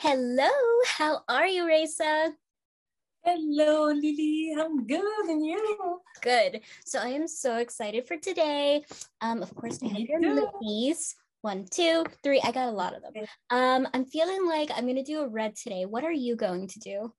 Hello, how are you, Raisa? Hello, Lily. I'm good, and you? Good. So I am so excited for today. Um, of course, I have your lippies. One, two, three. I got a lot of them. Um, I'm feeling like I'm gonna do a red today. What are you going to do?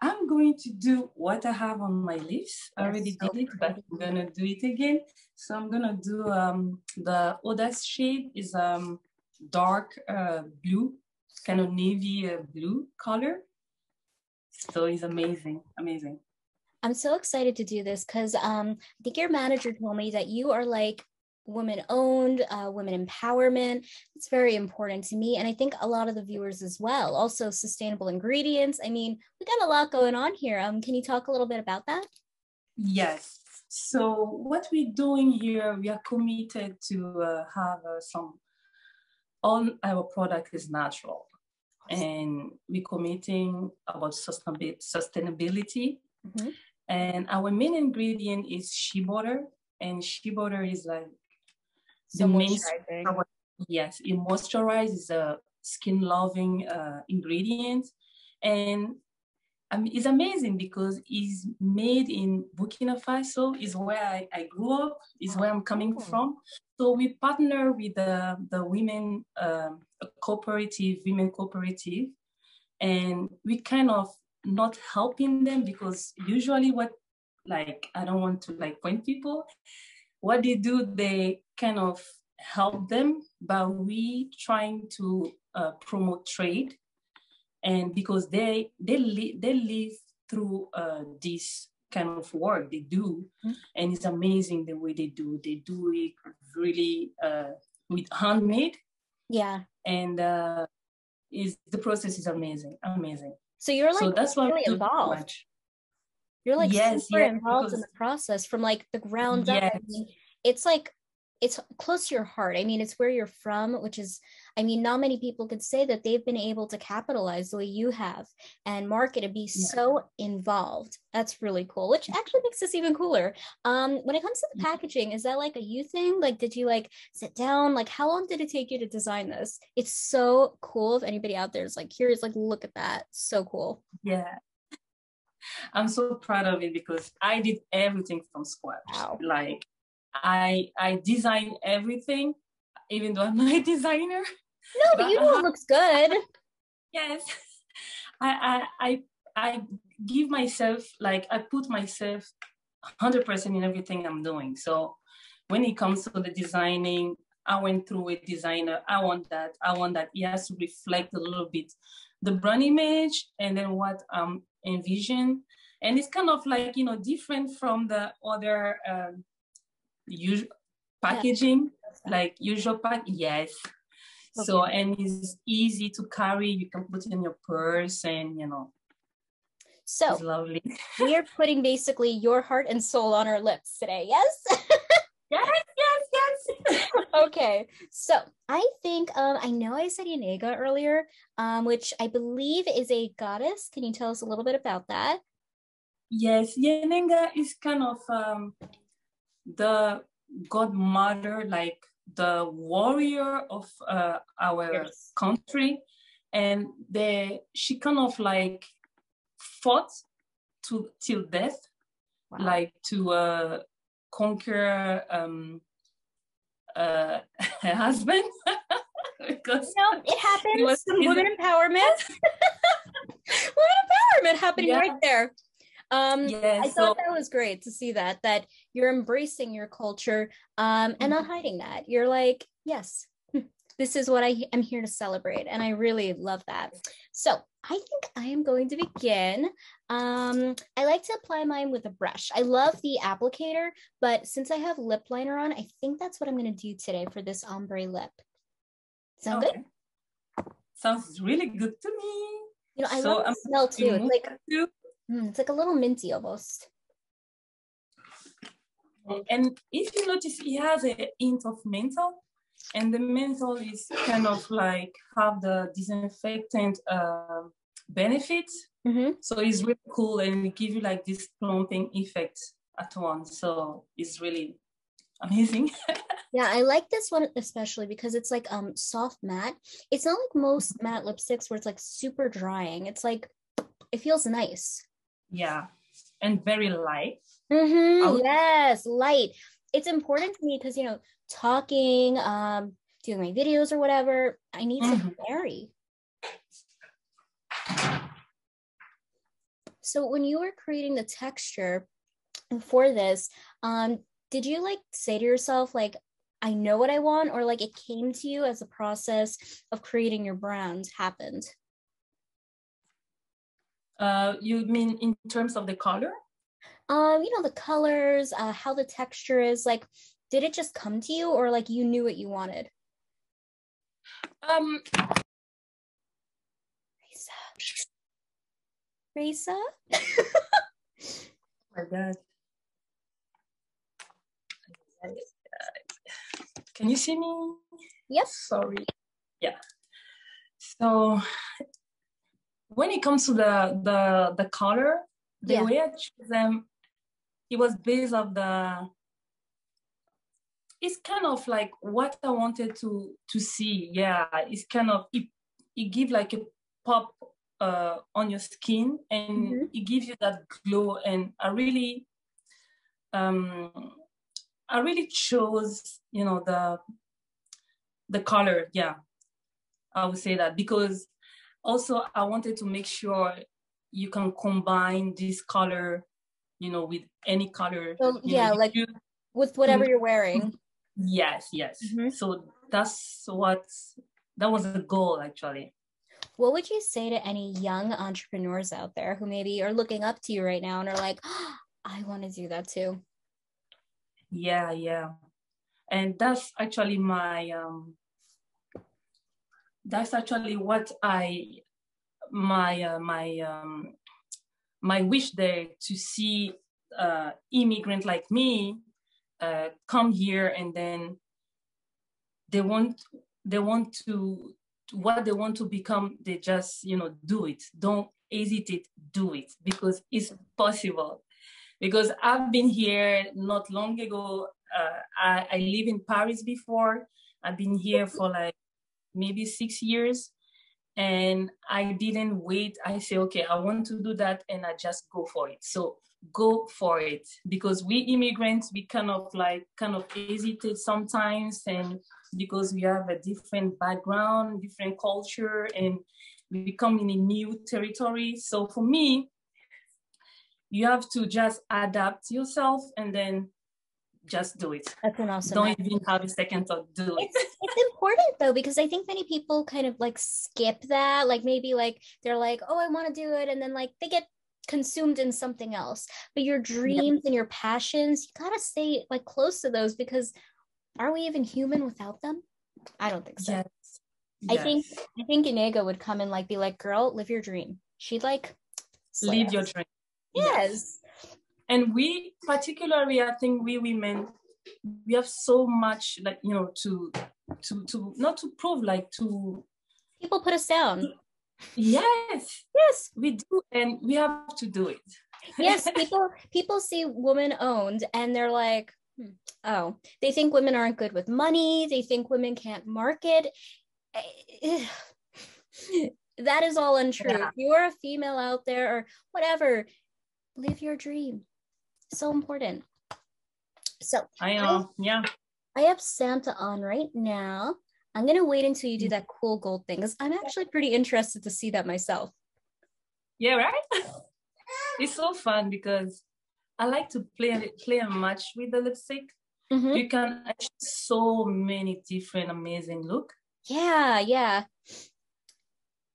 I'm going to do what I have on my lips. I already so did it, but I'm gonna do it again. So I'm gonna do um the Audace shade is um dark uh, blue kind of navy uh, blue color. So it's amazing, amazing. I'm so excited to do this because um, I think your manager told me that you are like women owned, uh, women empowerment. It's very important to me. And I think a lot of the viewers as well. Also, sustainable ingredients. I mean, we got a lot going on here. Um, can you talk a little bit about that? Yes. So, what we're doing here, we are committed to uh, have uh, some, all our product is natural and we're committing about sustainability. Mm-hmm. And our main ingredient is shea butter, and shea butter is like so the main. Yes, it moisturizes a skin loving uh, ingredient, and Mean, it's amazing because it's made in Burkina Faso, is where I, I grew up, is where I'm coming oh. from. So we partner with the, the women um, cooperative, women cooperative, and we kind of not helping them because usually what like I don't want to like point people, what they do, they kind of help them, but we trying to uh, promote trade and because they they li- they live through uh, this kind of work they do. Mm-hmm. and it's amazing the way they do. They do it really uh, with handmade. Yeah. And uh, is the process is amazing amazing. So you're like so that's why really involved. you're like yes, super yes, involved because, in the process from like the ground yes. up I mean, it's like it's close to your heart. I mean, it's where you're from, which is, I mean, not many people could say that they've been able to capitalize the way you have and market and be yeah. so involved. That's really cool, which actually makes this even cooler. Um, when it comes to the packaging, is that like a you thing? Like, did you like sit down? Like, how long did it take you to design this? It's so cool. If anybody out there is like curious, like, look at that. So cool. Yeah. I'm so proud of it because I did everything from scratch. Wow. Like I I design everything, even though I'm not a designer. No, but, but you know it looks good. Yes, I I I I give myself like I put myself hundred percent in everything I'm doing. So when it comes to the designing, I went through with designer. I want that. I want that. It has to reflect a little bit the brand image and then what um envision. And it's kind of like you know different from the other um, usual packaging, yeah. like usual pack. Yes. Okay. So and it's easy to carry. You can put it in your purse, and you know. So it's lovely. we are putting basically your heart and soul on our lips today. Yes. yes, yes, yes. okay, so I think um, I know I said Yennenga earlier, um, which I believe is a goddess. Can you tell us a little bit about that? Yes, Yennenga is kind of um, the godmother, like the warrior of uh, our yes. country, and the she kind of like fought to till death, wow. like to uh, conquer um, uh, her husband. because no, it happens. Some women empowerment. women empowerment happening yeah. right there. Um, yeah, I so, thought that was great to see that that you're embracing your culture um, and not mm-hmm. hiding that. You're like, yes, this is what I am here to celebrate, and I really love that. So I think I am going to begin. Um, I like to apply mine with a brush. I love the applicator, but since I have lip liner on, I think that's what I'm going to do today for this ombre lip. Sound okay. good? Sounds really good to me. You know, I so love the smell too. It's like Mm, it's like a little minty almost. And if you notice, it has a hint of menthol, and the menthol is kind of like have the disinfectant uh, benefits. Mm-hmm. So it's really cool, and it give you like this plumping effect at once. So it's really amazing. yeah, I like this one especially because it's like um soft matte. It's not like most matte lipsticks where it's like super drying. It's like it feels nice. Yeah, and very light. Mm-hmm. Would- yes, light. It's important to me because you know talking, um, doing my videos or whatever. I need mm-hmm. something airy. So when you were creating the texture for this, um, did you like say to yourself like I know what I want, or like it came to you as the process of creating your brand happened? Uh, you mean in terms of the color? Um, you know, the colors, uh, how the texture is. Like, did it just come to you, or like you knew what you wanted? Um, Raisa. oh my God. Can you see me? Yes. Sorry. Yeah. So when it comes to the the the color, the yeah. way I choose them, it was based of the. It's kind of like what I wanted to to see. Yeah, it's kind of it. It give like a pop uh, on your skin, and mm-hmm. it gives you that glow. And I really, um, I really chose, you know, the the color. Yeah, I would say that because also I wanted to make sure you can combine this color, you know, with any color. So yeah, know, like you, with whatever you're wearing. Yes, yes. Mm-hmm. So that's what that was the goal actually. What would you say to any young entrepreneurs out there who maybe are looking up to you right now and are like, oh, I want to do that too? Yeah, yeah. And that's actually my um that's actually what I my uh, my um my wish there to see uh immigrant like me uh come here and then they want they want to what they want to become they just you know do it. Don't hesitate do it because it's possible. Because i've been here not long ago uh, I, I live in paris before. I've been here for like maybe six years and i didn't wait. I say okay i want to do that and i just go for it. So go for it. Because we immigrants we kind of like kind of hesitate sometimes and because we have a different background, different culture, and we come in a new territory. So for me, you have to just adapt yourself and then just do it. That's an awesome. Don't even have a second thought. Do it. It's, it's important though because I think many people kind of like skip that. Like maybe like they're like, oh, I want to do it, and then like they get consumed in something else. But your dreams yep. and your passions, you gotta stay like close to those because are we even human without them? I don't think so. Yes. I yes. think I think Yennenga would come and like be like, "Girl, live your dream." She'd like live your dream. Yes. yes. And we particularly, I think we women, we have so much like you know to to to not to prove like to people put us down. Yes, yes, we do, and we have to do it. yes, people people see woman owned, and they're like, Hmm. Oh, they think women aren't good with money. They think women can't market. that is all untrue. Yeah. If you are a female out there or whatever, live your dream. So important. So I know. yeah. I have Santa on right now. I'm gonna wait until you do that cool gold thing because I'm actually pretty interested to see that myself. Yeah, right? it's so fun because I like to play play a match with the lipstick. Mm-hmm. You can achieve so many different amazing look. Yeah, yeah.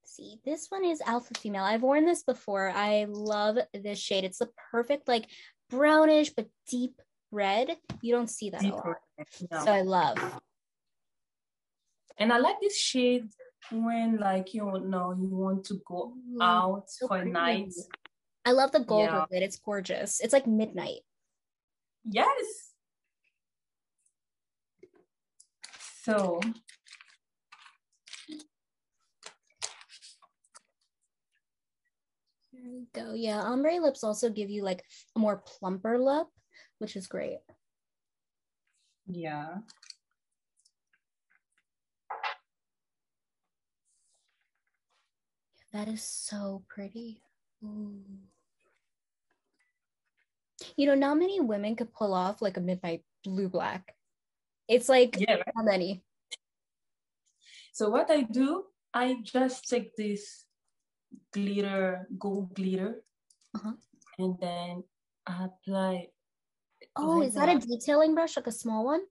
See, this one is alpha female. I've worn this before. I love this shade. It's the perfect like brownish but deep red. You don't see that deep a lot. No. So I love. And I like this shade when like you know you want to go out so for pretty. a night I love the gold yeah. with it. It's gorgeous. It's like midnight. Yes. So there we go. Yeah, ombre lips also give you like a more plumper lip, which is great. Yeah. That is so pretty. Ooh. You know, not many women could pull off like a midnight blue black. It's like yeah, right? how many? So what I do, I just take this glitter, gold glitter, uh-huh. and then I apply. Oh, is that a detailing brush, like a small one?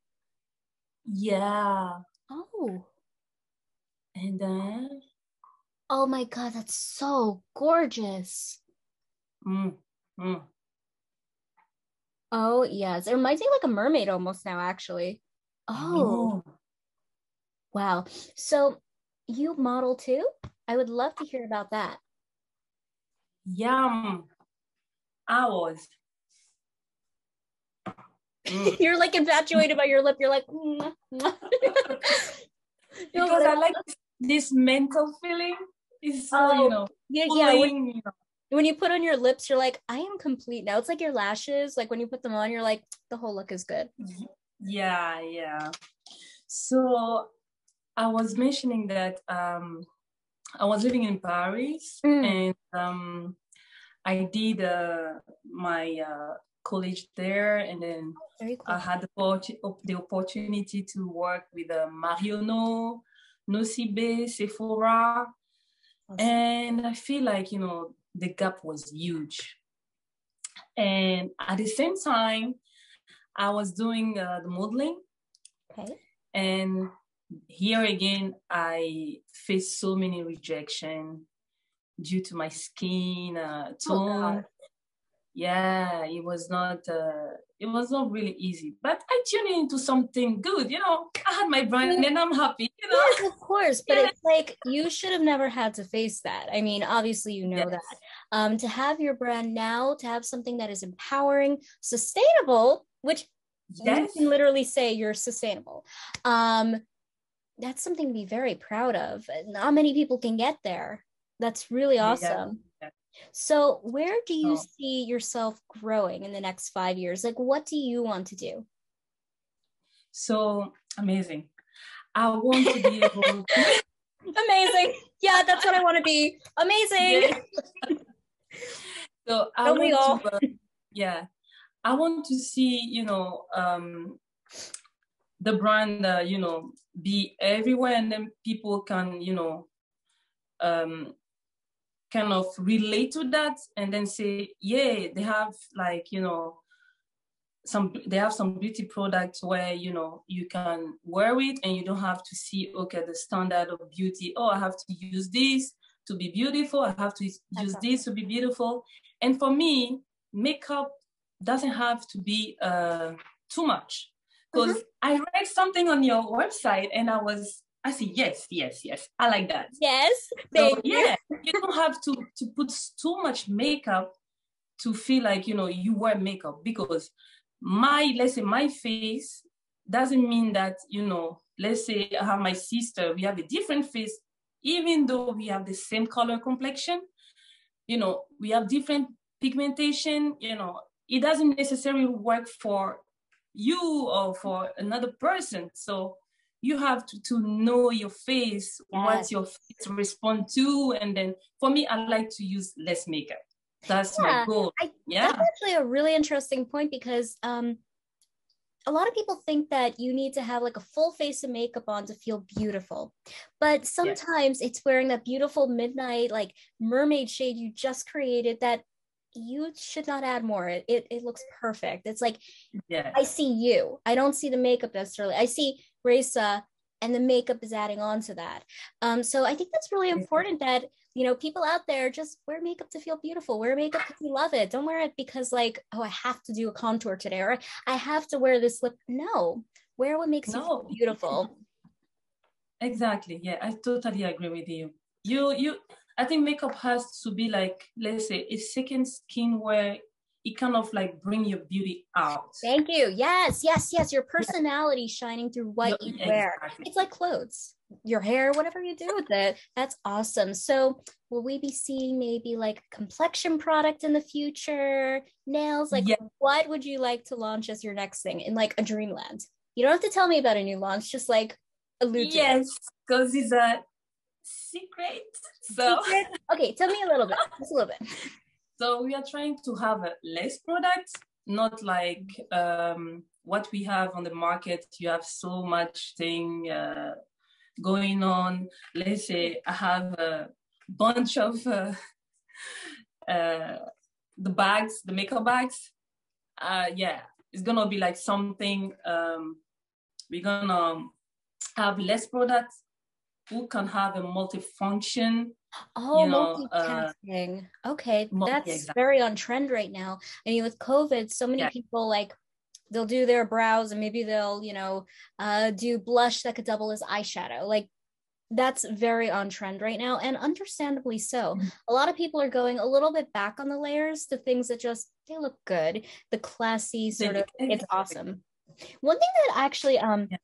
Yeah. Oh. And then. Oh my god, that's so gorgeous. Mm, mm. Oh yes, it reminds me like a mermaid almost now, actually. Oh. Wow. So you model too? I would love to hear about that. Yum. I was. Mm. You're like infatuated by your lip. You're like, mm. because I like this menthol feeling. Is so, oh, you know, yeah, yeah. When, you know. when you put on your lips, you're like, I am complete now. It's like your lashes. Like when you put them on, you're like, the whole look is good. Yeah, yeah. So I was mentioning that um, I was living in Paris mm. and um, I did uh, my uh, college there, and then cool. I had the, the opportunity to work with uh, Marionnaud, Nocibé, Sephora, awesome. and I feel like you know the gap was huge. And at the same time, I was doing uh, the modeling. Okay. And here again, I faced so many rejection due to my skin uh, oh, tone. Oh, yeah, it was not. Uh, it was not really easy. But I tuned into something good. You know, I had my brand and I'm happy. You know, yes, of course. But yeah. it's like you should have never had to face that. I mean, obviously, you know yes. that. Um, to have your brand now, to have something that is empowering, sustainable, which yes. you can literally say you're sustainable. Um, that's something to be very proud of. Not many people can get there. That's really awesome. Yeah. So, where do you oh. see yourself growing in the next five years? Like, what do you want to do? So amazing. I want to be able to... Amazing. Yeah, that's what I want to be. Amazing. Yeah. so I Don't want to, uh, yeah, I want to see, you know, um, the brand, uh, you know, be everywhere and then people can, you know, um, kind of relate to that and then say, yeah, they have like, you know, some they have some beauty products where you know you can wear it and you don't have to see okay the standard of beauty oh i have to use this to be beautiful i have to use okay. this to be beautiful and for me makeup doesn't have to be uh, too much because mm-hmm. I read something on your website and I was I see yes, yes, yes. I like that. Yes. So, yeah, you don't have to to put too much makeup to feel like you know you wear makeup because my let's say my face doesn't mean that you know let's say I have my sister we have a different face even though we have the same color complexion you know we have different pigmentation you know it doesn't necessarily work for you or for another person. So you have to, to know your face, yes. what your face respond to. And then for me, I like to use less makeup. That's yeah, my goal. I, yeah. That's actually a really interesting point because um, a lot of people think that you need to have like a full face of makeup on to feel beautiful. But sometimes yes. it's wearing that beautiful midnight, like mermaid shade you just created that you should not add more. It, it, it looks perfect. It's like, yeah. I see you. I don't see the makeup necessarily. I see Raisa and the makeup is adding on to that. Um, so I think that's really important that, you know, people out there just wear makeup to feel beautiful, wear makeup because you love it. Don't wear it because like, oh, I have to do a contour today or I have to wear this lip. No, wear what makes no. you feel beautiful. Exactly. Yeah, I totally agree with you. You, you, I think makeup has to be like, let's say, a second skin where it kind of like bring your beauty out. Thank you. Yes, yes, yes. Your personality yeah. shining through what you wear. It's like clothes, your hair, whatever you do with it. That's awesome. So, will we be seeing maybe like complexion product in the future? Nails? Like, yeah. what would you like to launch as your next thing in like a dreamland? You don't have to tell me about a new launch, just like allude Yes, because it's a secret. So secret? okay, tell me a little bit. Just a little bit. So we are trying to have less products, not like um, what we have on the market. You have so much thing uh, going on. Let's say I have a bunch of uh, uh, the bags, the makeup bags. Uh, yeah, it's gonna be like something. Um, we're gonna have less products who can have a multifunction Oh, you know, uh, multitasking. Uh, okay, that's exactly. very on trend right now. I mean, with COVID, so many yeah. people like they'll do their brows and maybe they'll, you know, uh, do blush that could double as eyeshadow. Like that's very on trend right now, and understandably so. Mm-hmm. A lot of people are going a little bit back on the layers to things that just they look good, the classy sort of. It's awesome. One thing that actually, um, yeah.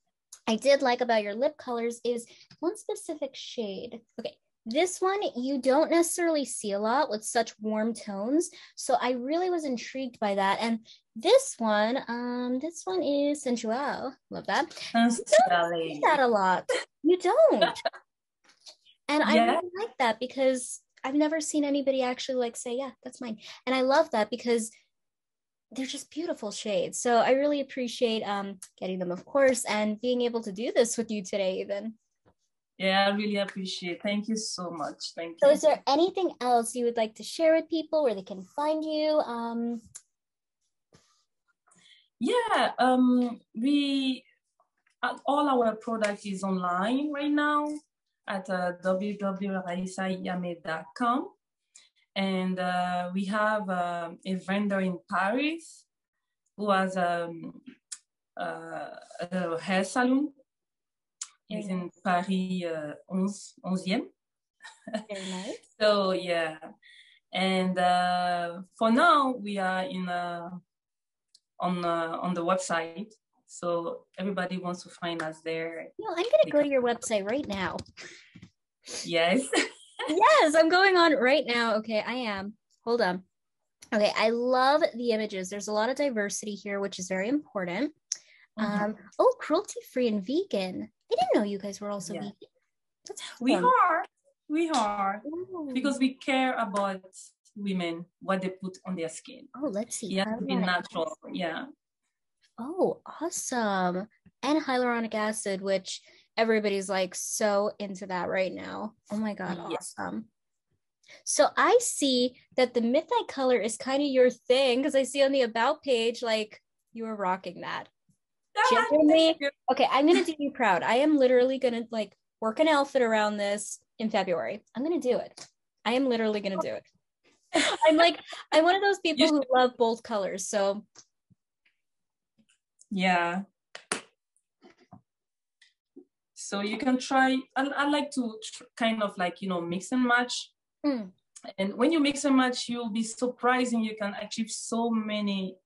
I did like about your lip colors is one specific shade. Okay, this one you don't necessarily see a lot with such warm tones. So I really was intrigued by that. And this one, um, this one is sensual. Love that. You don't see that a lot. You don't. and yeah. I really like that because I've never seen anybody actually like say, yeah, that's mine. And I love that because they're just beautiful shades. So I really appreciate um, getting them, of course, and being able to do this with you today, even. Yeah, I really appreciate. It. Thank you so much. Thank you. So, is there anything else you would like to share with people where they can find you? Um, yeah, um, we uh, all our product is online right now at uh, www.raissaiyame.com, and uh, we have uh, a vendor in Paris who has um, uh, a hair salon He's in Paris uh, 11, Very nice. so yeah, and uh, for now we are in uh, on uh, on the website. So everybody wants to find us there. No, I'm gonna go to your website right now. Yes. yes, I'm going on right now. Okay, I am. Hold on. Okay, I love the images. There's a lot of diversity here, which is very important. Mm-hmm. Um, oh, cruelty free and vegan. I didn't know you guys were also yeah. vegan. That's we are. We are. Ooh. Because we care about women, what they put on their skin. Oh, let's see. Yeah, be natural. Yeah. Oh, awesome. And hyaluronic acid, which everybody's like so into that right now. Oh my God, yes. awesome. So I see that the midnight color is kind of your thing because I see on the about page, like you are rocking that. Genuinely, okay, I'm gonna do you proud. I am literally gonna like work an outfit around this in February. I'm gonna do it. I am literally gonna do it. I'm like, I'm one of those people who love both colors. So yeah. So you can try. I, I like to tr- kind of like you know mix and match. Mm. And when you mix and match, you'll be surprising. You can achieve so many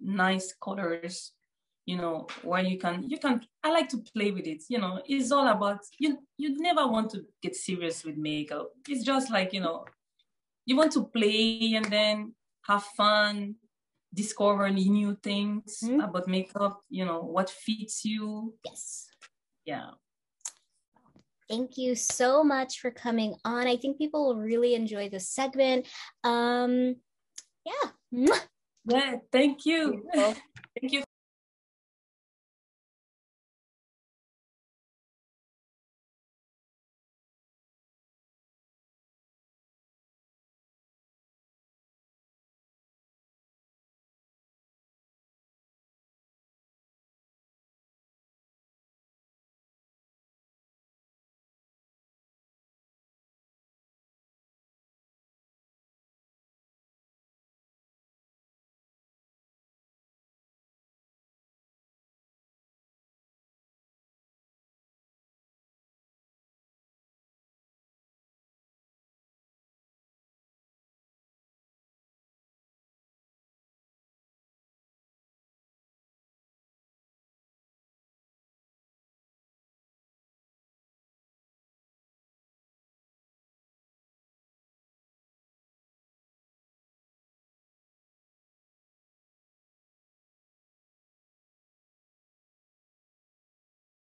nice colors you know where you can you can i like to play with it you know it's all about you you never want to get serious with makeup it's just like you know you want to play and then have fun discover new things mm-hmm. about makeup you know what fits you yes yeah Thank you so much for coming on. I think people will really enjoy this segment. Um, yeah. Yeah, thank you. Thank you